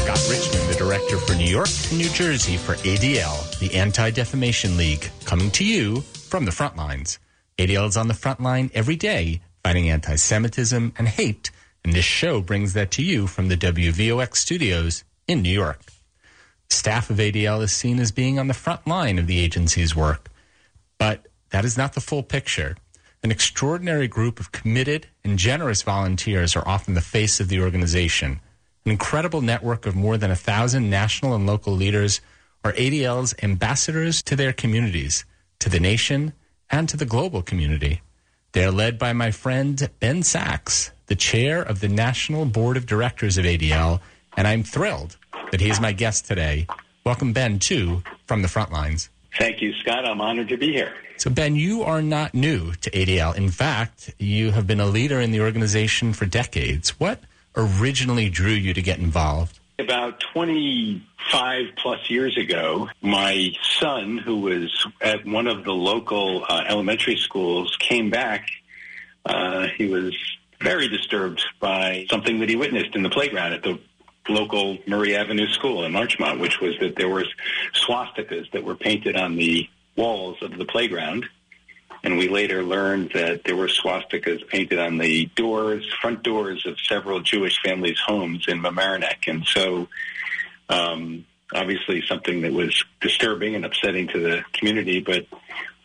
Scott Richman, the director for New York and New Jersey for ADL, the Anti Defamation League, coming to you from the front lines. ADL is on the front line every day fighting anti Semitism and hate, and this show brings that to you from the WVOX studios in New York. Staff of ADL is seen as being on the front line of the agency's work, but that is not the full picture. An extraordinary group of committed and generous volunteers are often the face of the organization. An incredible network of more than a thousand national and local leaders are ADL's ambassadors to their communities, to the nation, and to the global community. They are led by my friend Ben Sax, the chair of the National Board of Directors of ADL, and I'm thrilled that he is my guest today. Welcome, Ben, to, from the front lines. Thank you, Scott. I'm honored to be here. So, Ben, you are not new to ADL. In fact, you have been a leader in the organization for decades. What originally drew you to get involved? About 25 plus years ago, my son, who was at one of the local uh, elementary schools, came back. Uh, he was very disturbed by something that he witnessed in the playground at the local Murray Avenue school in Larchmont, which was that there were swastikas that were painted on the walls of the playground. And we later learned that there were swastikas painted on the doors, front doors of several Jewish families' homes in Mamaroneck. And so, um, obviously, something that was disturbing and upsetting to the community. But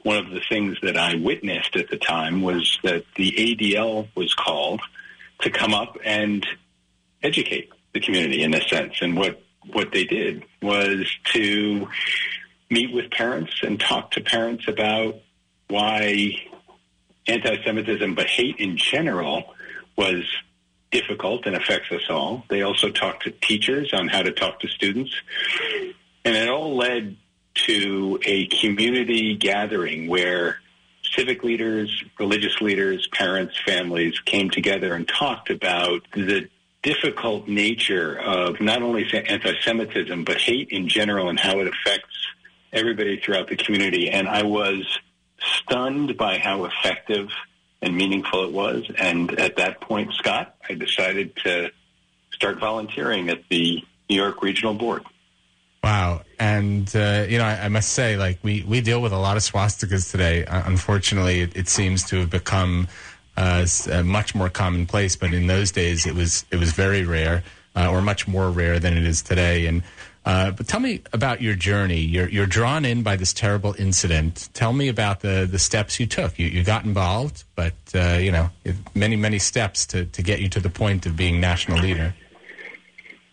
one of the things that I witnessed at the time was that the ADL was called to come up and educate the community in a sense. And what, what they did was to meet with parents and talk to parents about why anti-Semitism, but hate in general, was difficult and affects us all. They also talked to teachers on how to talk to students. And it all led to a community gathering where civic leaders, religious leaders, parents, families came together and talked about the difficult nature of not only anti-Semitism, but hate in general and how it affects everybody throughout the community. And I was stunned by how effective and meaningful it was. And at that point, Scott, I decided to start volunteering at the New York Regional Board. Wow. And, uh, you know, I, I, must say, like, we, we deal with a lot of swastikas today. Uh, unfortunately, it, it, seems to have become uh, uh, much more commonplace, but in those days it was, it was very rare, uh, or much more rare than it is today. And uh, but tell me about your journey. You're, you're drawn in by this terrible incident. Tell me about the, the steps you took. You, you got involved, but uh, you know many many steps to, to get you to the point of being national leader.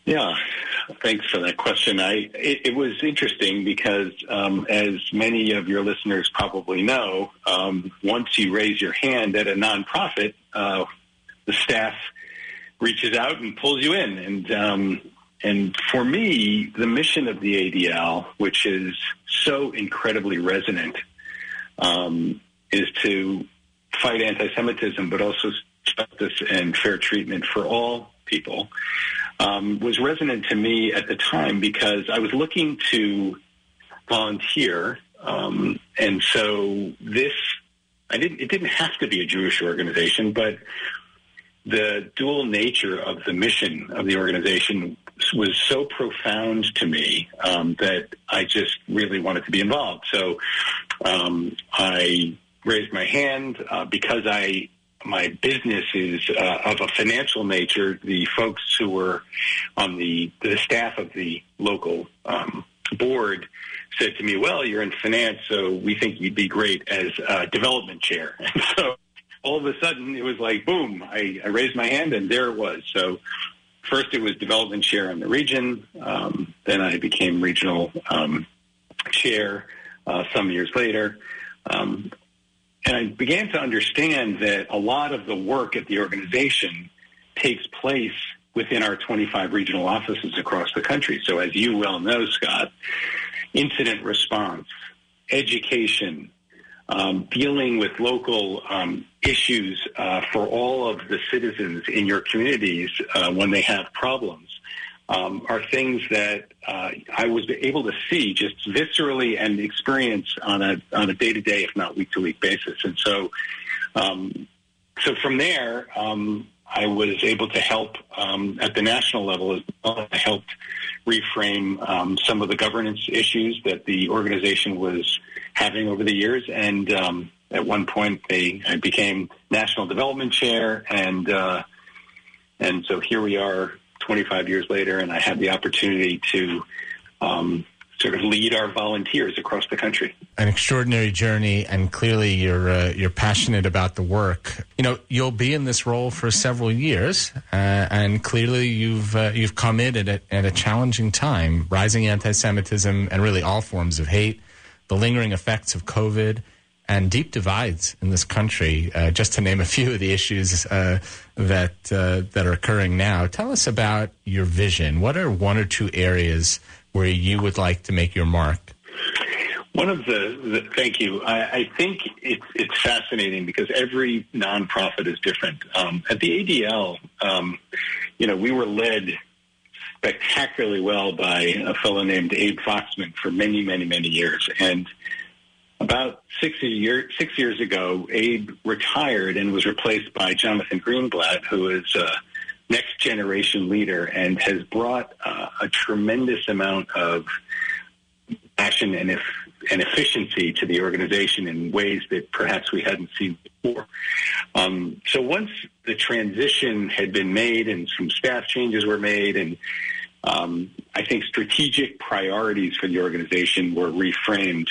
Yeah, thanks for that question. I it, it was interesting because um, as many of your listeners probably know, um, once you raise your hand at a nonprofit, uh, the staff reaches out and pulls you in, and um, and for me, the mission of the ADL, which is so incredibly resonant, um, is to fight anti-Semitism, but also justice and fair treatment for all people, um, was resonant to me at the time because I was looking to volunteer, um, and so this I didn't. It didn't have to be a Jewish organization, but the dual nature of the mission of the organization was so profound to me um, that I just really wanted to be involved. So um, I raised my hand uh, because I my business is uh, of a financial nature. The folks who were on the the staff of the local um, board said to me, "Well, you're in finance, so we think you'd be great as development chair." And so all of a sudden, it was like boom! I, I raised my hand, and there it was. So first it was development chair in the region. Um, then I became regional um, chair uh, some years later. Um, and I began to understand that a lot of the work at the organization takes place within our 25 regional offices across the country. So as you well know, Scott, incident response, education, um, dealing with local um, issues uh, for all of the citizens in your communities uh, when they have problems um, are things that uh, I was able to see just viscerally and experience on a on a day to day, if not week to week basis. And so, um, so from there, um, I was able to help um, at the national level. I helped reframe some of the governance issues that the organization was over the years. And um, at one point, they I became national development chair, and uh, and so here we are, 25 years later, and I had the opportunity to um, sort of lead our volunteers across the country. An extraordinary journey, and clearly you're uh, you're passionate about the work. You know, you'll be in this role for several years, uh, and clearly you've uh, you've come in at a, at a challenging time. Rising anti-Semitism and really all forms of hate, the lingering effects of COVID, and deep divides in this country. Uh, just to name a few of the issues uh, that uh, that are occurring now. Tell us about your vision. What are one or two areas where you would like to make your mark? One of the, the thank you. I, I, think it's it's fascinating because every nonprofit is different. Um, at the ADL, um, you know, we were led spectacularly well by a fellow named Abe Foxman for many, many, many years. And about six year, six years ago, Abe retired and was replaced by Jonathan Greenblatt, who is. a next generation leader and has brought uh, a tremendous amount of passion and, if, and efficiency to the organization in ways that perhaps we hadn't seen before. Um, so once the transition had been made and some staff changes were made and um, I think strategic priorities for the organization were reframed.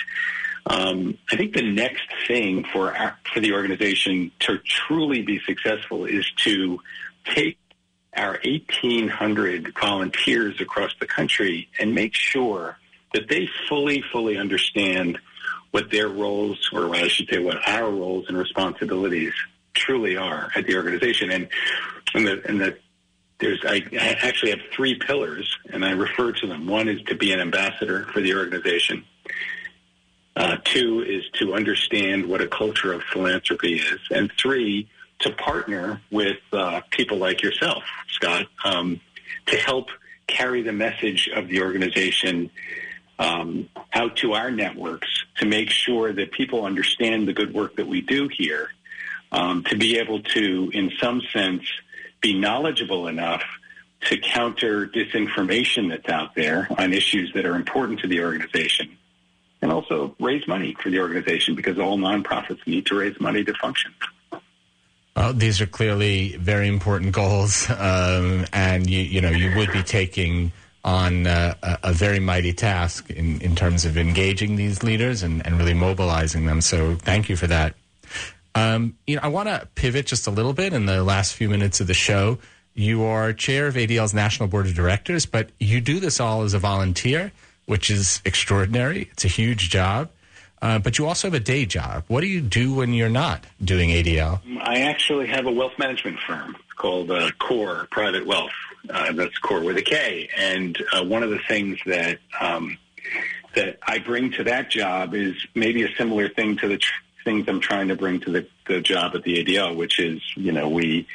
Um, I think the next thing for our, for the organization to truly be successful is to take our 1,800 volunteers across the country and make sure that they fully, fully understand what their roles, or I should say, what our roles and responsibilities truly are at the organization. And and the, and the there's I, I actually have three pillars, and I refer to them. One is to be an ambassador for the organization. Uh, two is to understand what a culture of philanthropy is, and three to partner with uh, people like yourself, Scott, um, to help carry the message of the organization um, out to our networks to make sure that people understand the good work that we do here, um, to be able to, in some sense, be knowledgeable enough to counter disinformation that's out there on issues that are important to the organization. And also raise money for the organization because all nonprofits need to raise money to function. Well, these are clearly very important goals, um, and you, you know you would be taking on uh, a, a, very mighty task in, in terms of engaging these leaders and, and really mobilizing them. So, thank you for that. Um, you know, I want to pivot just a little bit in the last few minutes of the show. You are chair of ADL's National Board of Directors, but you do this all as a volunteer, which is extraordinary. It's a huge job. Uh, but you also have a day job. What do you do when you're not doing ADL? I actually have a wealth management firm called uh, Kore Private Wealth. Uh, that's Kore with a K. And uh, one of the things that um, that I bring to that job is maybe a similar thing to the tr- things I'm trying to bring to the, the job at the ADL, which is, you know, we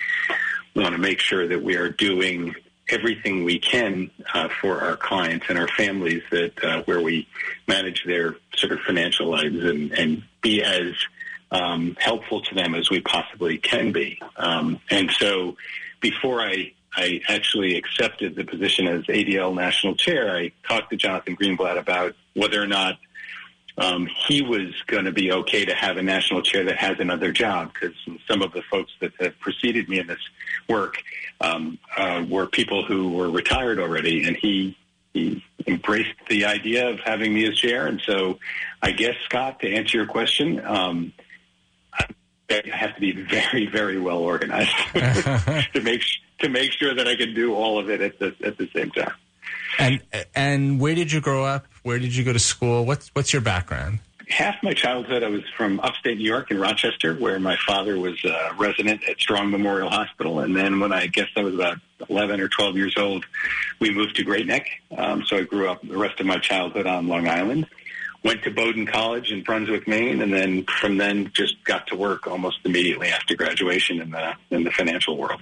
want to make sure that we are doing everything we can uh, for our clients and our families that uh, where we manage their sort of financial lives and, and be as um, helpful to them as we possibly can be. Um, and so before I, I actually accepted the position as ADL national chair, I talked to Jonathan Greenblatt about whether or not um, he was going to be okay to have a national chair that has another job because some of the folks that have preceded me in this work um, uh, were people who were retired already, and he he embraced the idea of having me as chair. And so, I guess Scott, to answer your question, um, I have to be very, very well organized to make to make sure that I can do all of it at the at the same time. And and where did you grow up? Where did you go to school? What's what's your background? Half my childhood, I was from upstate New York in Rochester, where my father was a resident at Strong Memorial Hospital. And then when I guess I was about 11 or 12 years old, we moved to Great Neck. Um, so I grew up the rest of my childhood on Long Island. Went to Bowdoin College in Brunswick, Maine, and then from then just got to work almost immediately after graduation in the in the financial world.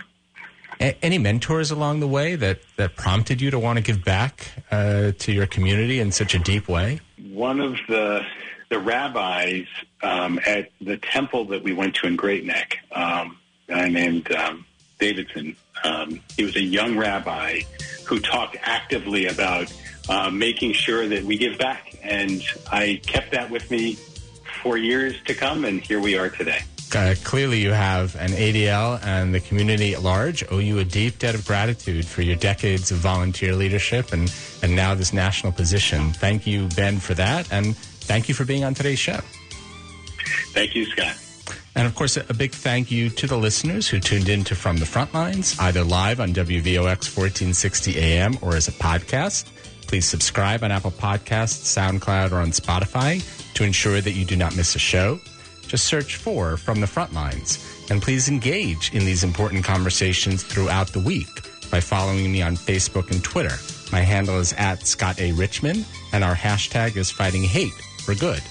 A- any mentors along the way that, that prompted you to want to give back uh, to your community in such a deep way? One of the the rabbis um, at the temple that we went to in Great Neck, um, guy named um, Davidson. Um, he was a young rabbi who talked actively about uh, making sure that we give back. And I kept that with me for years to come, and here we are today. Uh, clearly, you have an ADL and the community at large owe you a deep debt of gratitude for your decades of volunteer leadership and, and now this national position. Thank you, Ben, for that, and thank you for being on today's show. Thank you, Scott. And of course, a big thank you to the listeners who tuned in to From the Front Lines, either live on WVOX 1460 AM or as a podcast. Please subscribe on Apple Podcasts, SoundCloud, or on Spotify to ensure that you do not miss a show. Just search for From the Front Lines. And please engage in these important conversations throughout the week by following me on Facebook and Twitter. My handle is at Scott A. Richman, and our hashtag is Fighting Hate for Good.